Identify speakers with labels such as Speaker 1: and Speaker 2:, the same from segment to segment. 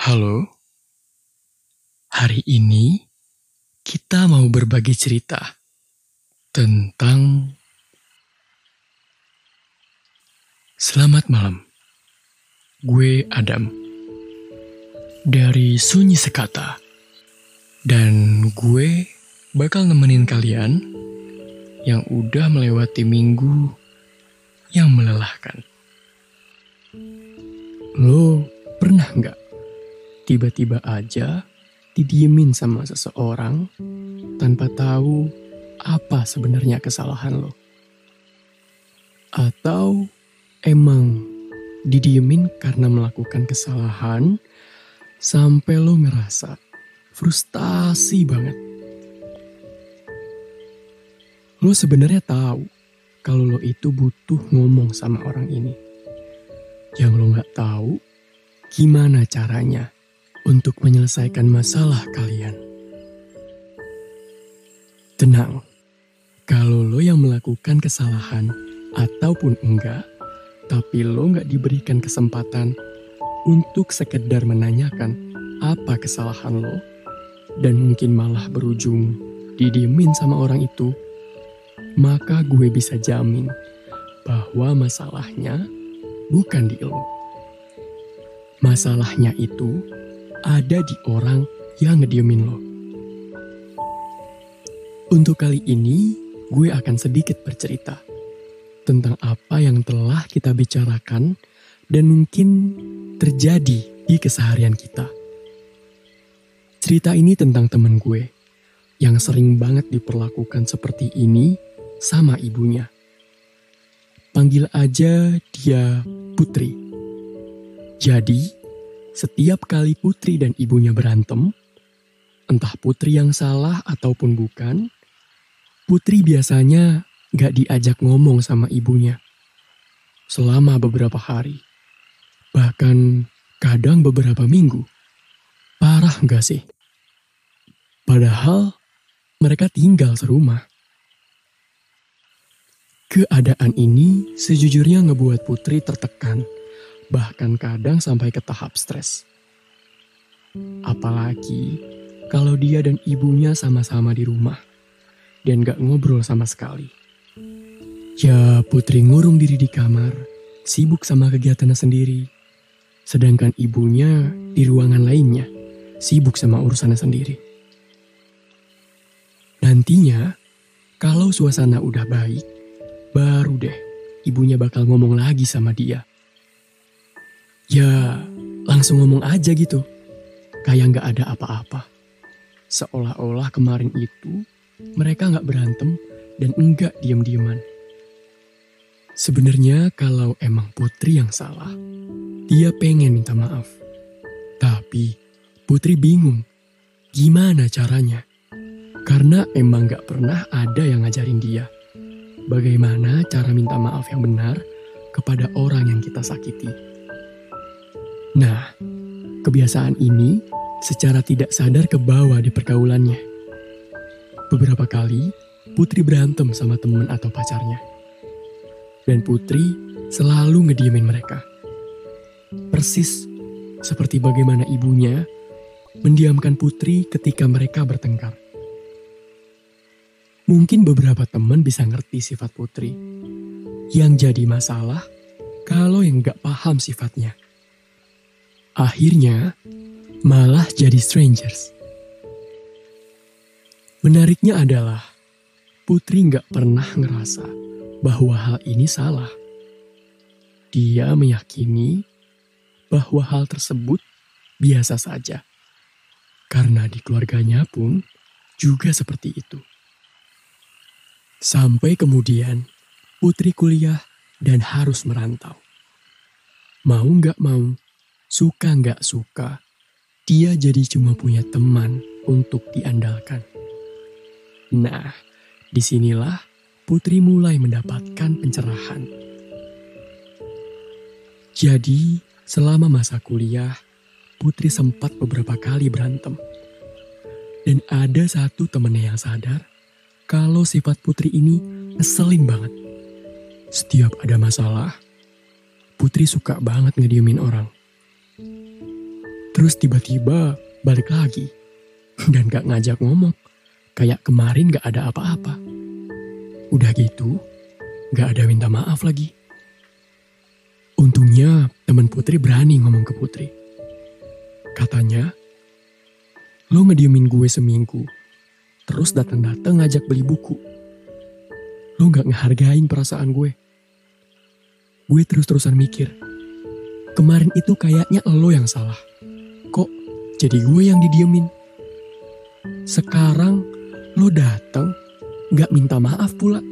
Speaker 1: Halo, hari ini kita mau berbagi cerita tentang Selamat malam. Gue Adam dari Sunyi Sekata, dan gue bakal nemenin kalian yang udah melewati minggu yang melelahkan. Lo pernah nggak tiba-tiba aja didiemin sama seseorang tanpa tahu apa sebenarnya kesalahan lo? Atau emang didiemin karena melakukan kesalahan sampai lo ngerasa frustasi banget? Lo sebenarnya tahu kalau lo itu butuh ngomong sama orang ini. Yang lo nggak tahu gimana caranya untuk menyelesaikan masalah kalian. Tenang, kalau lo yang melakukan kesalahan ataupun enggak, tapi lo nggak diberikan kesempatan untuk sekedar menanyakan apa kesalahan lo, dan mungkin malah berujung didiemin sama orang itu, maka gue bisa jamin bahwa masalahnya bukan di lo. Masalahnya itu ada di orang yang ngediemin lo. Untuk kali ini, gue akan sedikit bercerita tentang apa yang telah kita bicarakan dan mungkin terjadi di keseharian kita. Cerita ini tentang temen gue yang sering banget diperlakukan seperti ini sama ibunya. Panggil aja dia Putri. Jadi, setiap kali Putri dan ibunya berantem, entah Putri yang salah ataupun bukan, Putri biasanya gak diajak ngomong sama ibunya selama beberapa hari. Bahkan kadang beberapa minggu. Parah gak sih? Padahal mereka tinggal serumah. Keadaan ini sejujurnya ngebuat Putri tertekan, bahkan kadang sampai ke tahap stres. Apalagi kalau dia dan ibunya sama-sama di rumah dan gak ngobrol sama sekali. Ya Putri ngurung diri di kamar, sibuk sama kegiatannya sendiri. Sedangkan ibunya di ruangan lainnya, sibuk sama urusannya sendiri. Nantinya, kalau suasana udah baik, baru deh ibunya bakal ngomong lagi sama dia. Ya, langsung ngomong aja gitu. Kayak nggak ada apa-apa. Seolah-olah kemarin itu mereka nggak berantem dan enggak diam-diaman. Sebenarnya kalau emang Putri yang salah, dia pengen minta maaf. Tapi Putri bingung gimana caranya. Karena emang gak pernah ada yang ngajarin dia. Bagaimana cara minta maaf yang benar kepada orang yang kita sakiti. Nah, kebiasaan ini secara tidak sadar ke bawah di pergaulannya. Beberapa kali, Putri berantem sama temen atau pacarnya. Dan Putri selalu ngediemin mereka. Persis seperti bagaimana ibunya mendiamkan Putri ketika mereka bertengkar. Mungkin beberapa teman bisa ngerti sifat Putri. Yang jadi masalah kalau yang gak paham sifatnya. Akhirnya malah jadi strangers. Menariknya adalah Putri gak pernah ngerasa bahwa hal ini salah. Dia meyakini bahwa hal tersebut biasa saja. Karena di keluarganya pun juga seperti itu. Sampai kemudian Putri kuliah dan harus merantau. Mau nggak mau, suka nggak suka, dia jadi cuma punya teman untuk diandalkan. Nah, di sinilah Putri mulai mendapatkan pencerahan. Jadi, selama masa kuliah, Putri sempat beberapa kali berantem. Dan ada satu temennya yang sadar kalau sifat Putri ini ngeselin banget. Setiap ada masalah, Putri suka banget ngediemin orang. Terus tiba-tiba balik lagi. Dan gak ngajak ngomong. Kayak kemarin gak ada apa-apa. Udah gitu, gak ada minta maaf lagi. Untungnya teman Putri berani ngomong ke Putri. Katanya, lo ngediemin gue seminggu, terus datang-datang ngajak beli buku. Lo gak ngehargain perasaan gue. Gue terus-terusan mikir, kemarin itu kayaknya lo yang salah. Jadi gue yang didiemin? Sekarang lo datang gak minta maaf pula.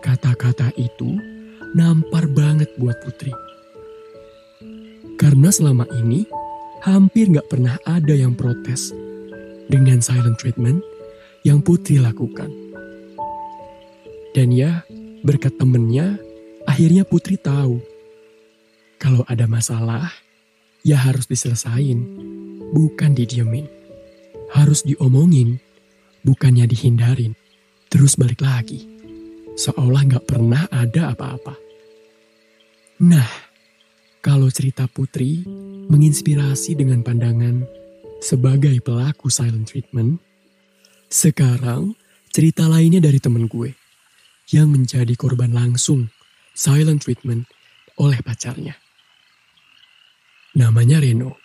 Speaker 1: Kata-kata itu nampar banget buat Putri. Karena selama ini hampir gak pernah ada yang protes dengan silent treatment yang Putri lakukan. Dan ya, berkat temennya, akhirnya Putri tahu kalau ada masalah, ya harus diselesain, bukan didiemin. Harus diomongin, bukannya dihindarin. Terus balik lagi, seolah gak pernah ada apa-apa. Nah, kalau cerita Putri menginspirasi dengan pandangan sebagai pelaku silent treatment, sekarang cerita lainnya dari temen gue yang menjadi korban langsung silent treatment oleh pacarnya. Namanya Reno.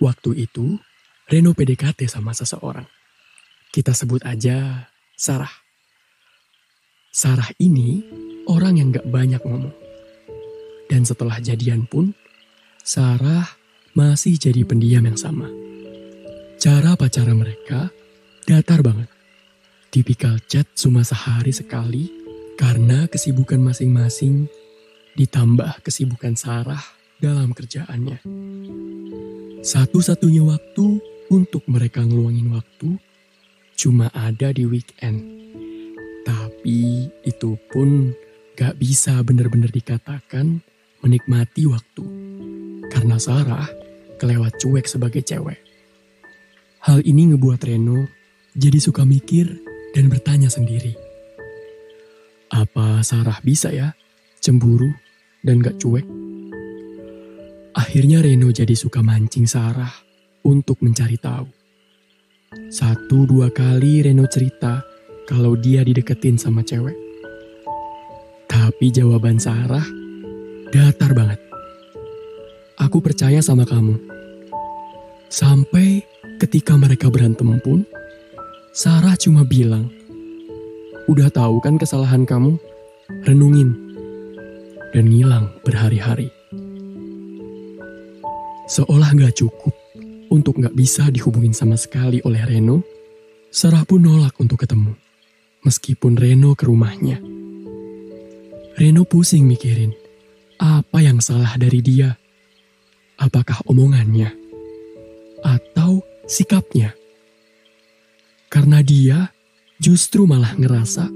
Speaker 1: Waktu itu, Reno PDKT sama seseorang. Kita sebut aja Sarah. Sarah ini orang yang gak banyak ngomong. Dan setelah jadian pun, Sarah masih jadi pendiam yang sama. Cara pacaran mereka datar banget. Tipikal chat cuma sehari sekali karena kesibukan masing-masing ditambah kesibukan Sarah dalam kerjaannya. Satu-satunya waktu untuk mereka ngeluangin waktu cuma ada di weekend. Tapi itu pun gak bisa benar-benar dikatakan menikmati waktu. Karena Sarah kelewat cuek sebagai cewek. Hal ini ngebuat Reno jadi suka mikir dan bertanya sendiri. Apa Sarah bisa ya cemburu dan gak cuek? Akhirnya Reno jadi suka mancing Sarah untuk mencari tahu. Satu dua kali Reno cerita kalau dia dideketin sama cewek. Tapi jawaban Sarah datar banget. Aku percaya sama kamu. Sampai ketika mereka berantem pun, Sarah cuma bilang, Udah tahu kan kesalahan kamu? Renungin. Dan ngilang berhari-hari. Seolah gak cukup untuk gak bisa dihubungin sama sekali oleh Reno, Sarah pun nolak untuk ketemu. Meskipun Reno ke rumahnya. Reno pusing mikirin, apa yang salah dari dia? Apakah omongannya? Atau sikapnya? Karena dia justru malah ngerasa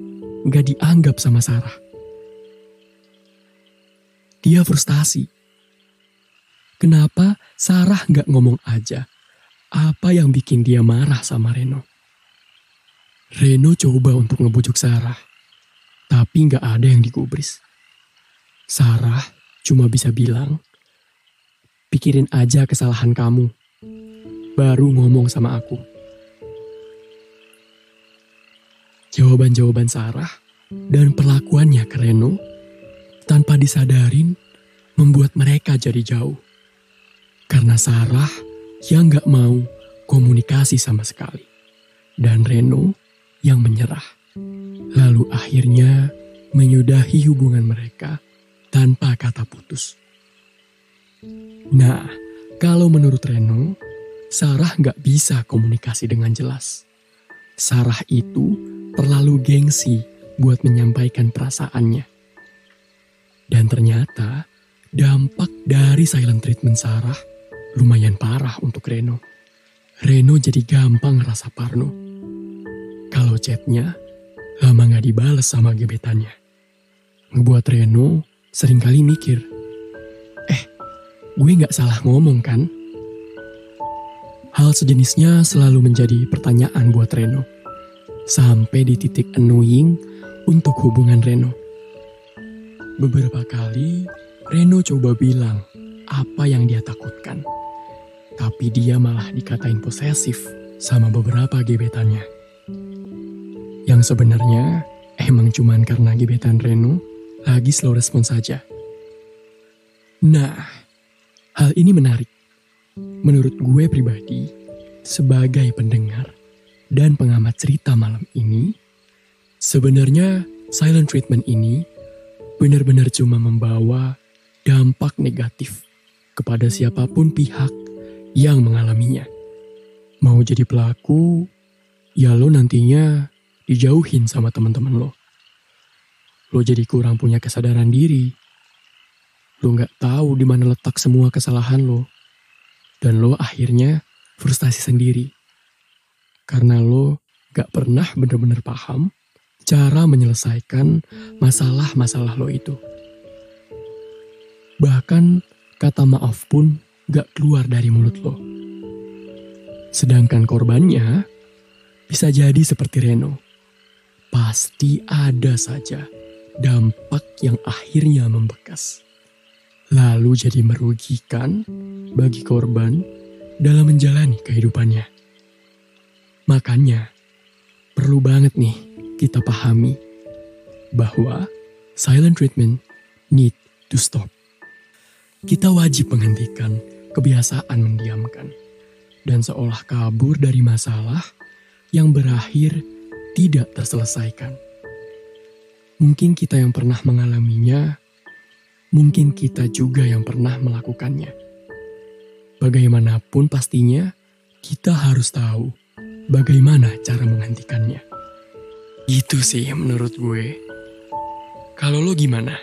Speaker 1: gak dianggap sama Sarah. Dia frustasi Kenapa Sarah nggak ngomong aja apa yang bikin dia marah sama Reno? Reno coba untuk ngebujuk Sarah, tapi nggak ada yang digubris. Sarah cuma bisa bilang, pikirin aja kesalahan kamu, baru ngomong sama aku. Jawaban-jawaban Sarah dan perlakuannya ke Reno tanpa disadarin membuat mereka jadi jauh. Karena Sarah yang gak mau komunikasi sama sekali. Dan Reno yang menyerah. Lalu akhirnya menyudahi hubungan mereka tanpa kata putus. Nah, kalau menurut Reno, Sarah gak bisa komunikasi dengan jelas. Sarah itu terlalu gengsi buat menyampaikan perasaannya. Dan ternyata dampak dari silent treatment Sarah lumayan parah untuk Reno. Reno jadi gampang rasa parno. Kalau chatnya lama gak dibales sama gebetannya. Ngebuat Reno sering kali mikir, eh gue gak salah ngomong kan? Hal sejenisnya selalu menjadi pertanyaan buat Reno. Sampai di titik annoying untuk hubungan Reno. Beberapa kali Reno coba bilang apa yang dia takutkan Tapi dia malah dikatain posesif sama beberapa gebetannya. Yang sebenarnya emang cuman karena gebetan Reno lagi slow respon saja. Nah, hal ini menarik. Menurut gue pribadi, sebagai pendengar dan pengamat cerita malam ini, sebenarnya silent treatment ini benar-benar cuma membawa dampak negatif kepada siapa pun pihak yang mengalaminya. Mau jadi pelaku, ya lo nantinya dijauhin sama teman-teman lo. Lo jadi kurang punya kesadaran diri. Lo nggak tahu di mana letak semua kesalahan lo. Dan lo akhirnya frustasi sendiri. Karena lo gak pernah benar-benar paham cara menyelesaikan masalah-masalah lo itu. Bahkan kata maaf pun gak keluar dari mulut lo. Sedangkan korbannya bisa jadi seperti Reno. Pasti ada saja dampak yang akhirnya membekas. Lalu jadi merugikan bagi korban dalam menjalani kehidupannya. Makanya, perlu banget nih kita pahami bahwa silent treatment need to stop. Kita wajib menghentikan kebiasaan mendiamkan dan seolah kabur dari masalah yang berakhir tidak terselesaikan. Mungkin kita yang pernah mengalaminya, mungkin kita juga yang pernah melakukannya. Bagaimanapun pastinya, kita harus tahu bagaimana cara menghentikannya. Itu sih menurut gue. Kalau lo gimana?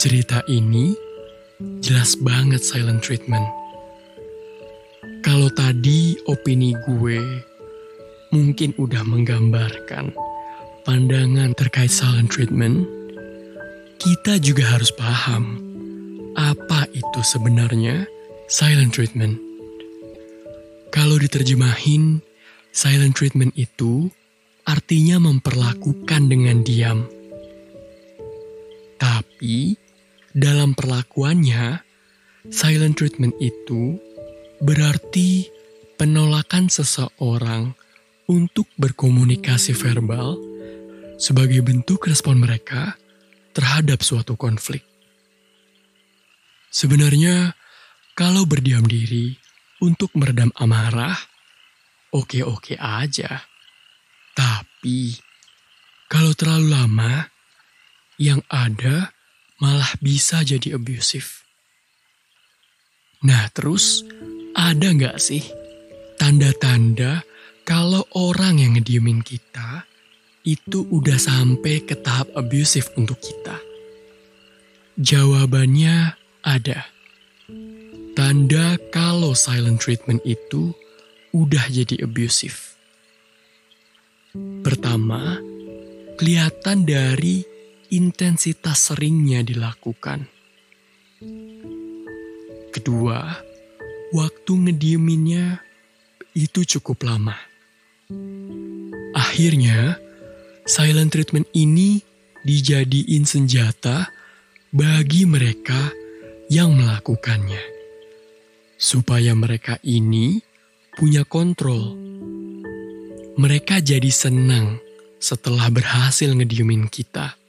Speaker 1: Cerita ini jelas banget silent treatment. Kalau tadi opini gue mungkin udah menggambarkan pandangan terkait silent treatment, kita juga harus paham apa itu sebenarnya silent treatment. Kalau diterjemahin, silent treatment itu artinya memperlakukan dengan diam. Tapi dalam perlakuannya, silent treatment itu berarti penolakan seseorang untuk berkomunikasi verbal sebagai bentuk respon mereka terhadap suatu konflik. Sebenarnya, kalau berdiam diri untuk meredam amarah, oke-oke aja. Tapi, kalau terlalu lama, yang ada malah bisa jadi abusive. Nah terus, ada nggak sih tanda-tanda kalau orang yang ngediemin kita itu udah sampai ke tahap abusive untuk kita? Jawabannya ada. Tanda kalau silent treatment itu udah jadi abusive. Pertama, kelihatan dari intensitas seringnya dilakukan. Kedua, waktu ngedieminnya itu cukup lama. Akhirnya, silent treatment ini dijadiin senjata bagi mereka yang melakukannya. Supaya mereka ini punya kontrol mereka jadi senang setelah berhasil ngediemin kita.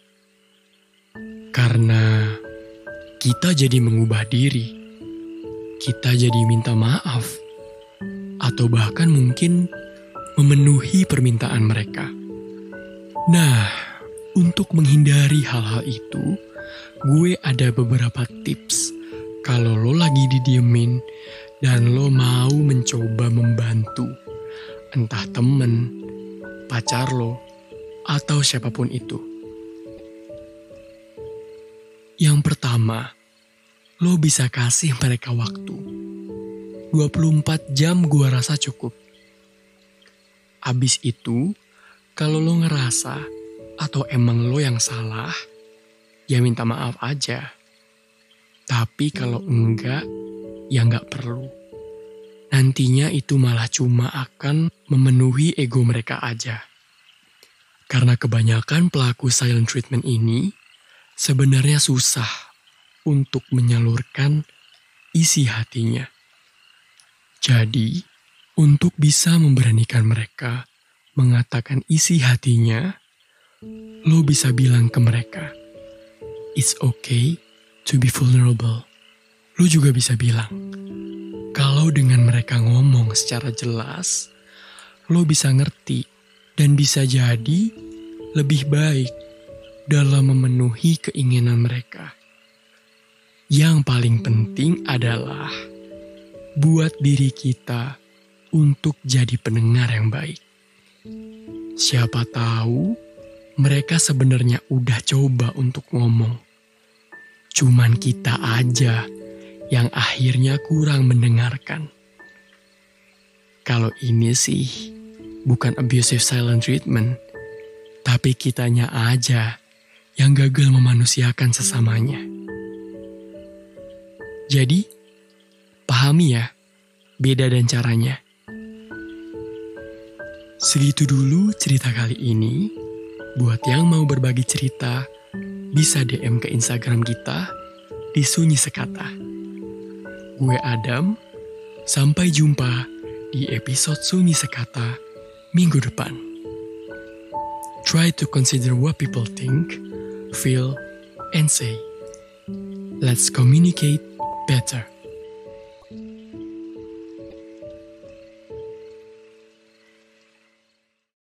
Speaker 1: Karena kita jadi mengubah diri, kita jadi minta maaf, atau bahkan mungkin memenuhi permintaan mereka. Nah, untuk menghindari hal-hal itu, gue ada beberapa tips kalau lo lagi didiemin dan lo mau mencoba membantu entah temen, pacar lo, atau siapa pun itu. Yang pertama, lo bisa kasih mereka waktu. 24 jam gua rasa cukup. Abis itu, kalau lo ngerasa atau emang lo yang salah, ya minta maaf aja. Tapi kalau enggak, ya enggak perlu nantinya itu malah cuma akan memenuhi ego mereka aja. Karena kebanyakan pelaku silent treatment ini sebenarnya susah untuk menyalurkan isi hatinya. Jadi, untuk bisa memberanikan mereka mengatakan isi hatinya, lo bisa bilang ke mereka, "It's okay to be vulnerable." Lo juga bisa bilang, kalau dengan mereka ngomong secara jelas, lo bisa ngerti dan bisa jadi lebih baik dalam memenuhi keinginan mereka. Yang paling penting adalah buat diri kita untuk jadi pendengar yang baik. Siapa tahu mereka sebenarnya udah coba untuk ngomong. Cuman kita aja yang akhirnya kurang mendengarkan. Kalau ini sih bukan abusive silent treatment, tapi kitanya aja yang gagal memanusiakan sesamanya. Jadi, pahami ya beda dan caranya. Segitu dulu cerita kali ini. Buat yang mau berbagi cerita, bisa DM ke Instagram kita di Sunyi Sekata. Gue Adam, sampai jumpa di episode Sunyi Sekata minggu depan. Try to consider what people think, feel, and say. Let's communicate better.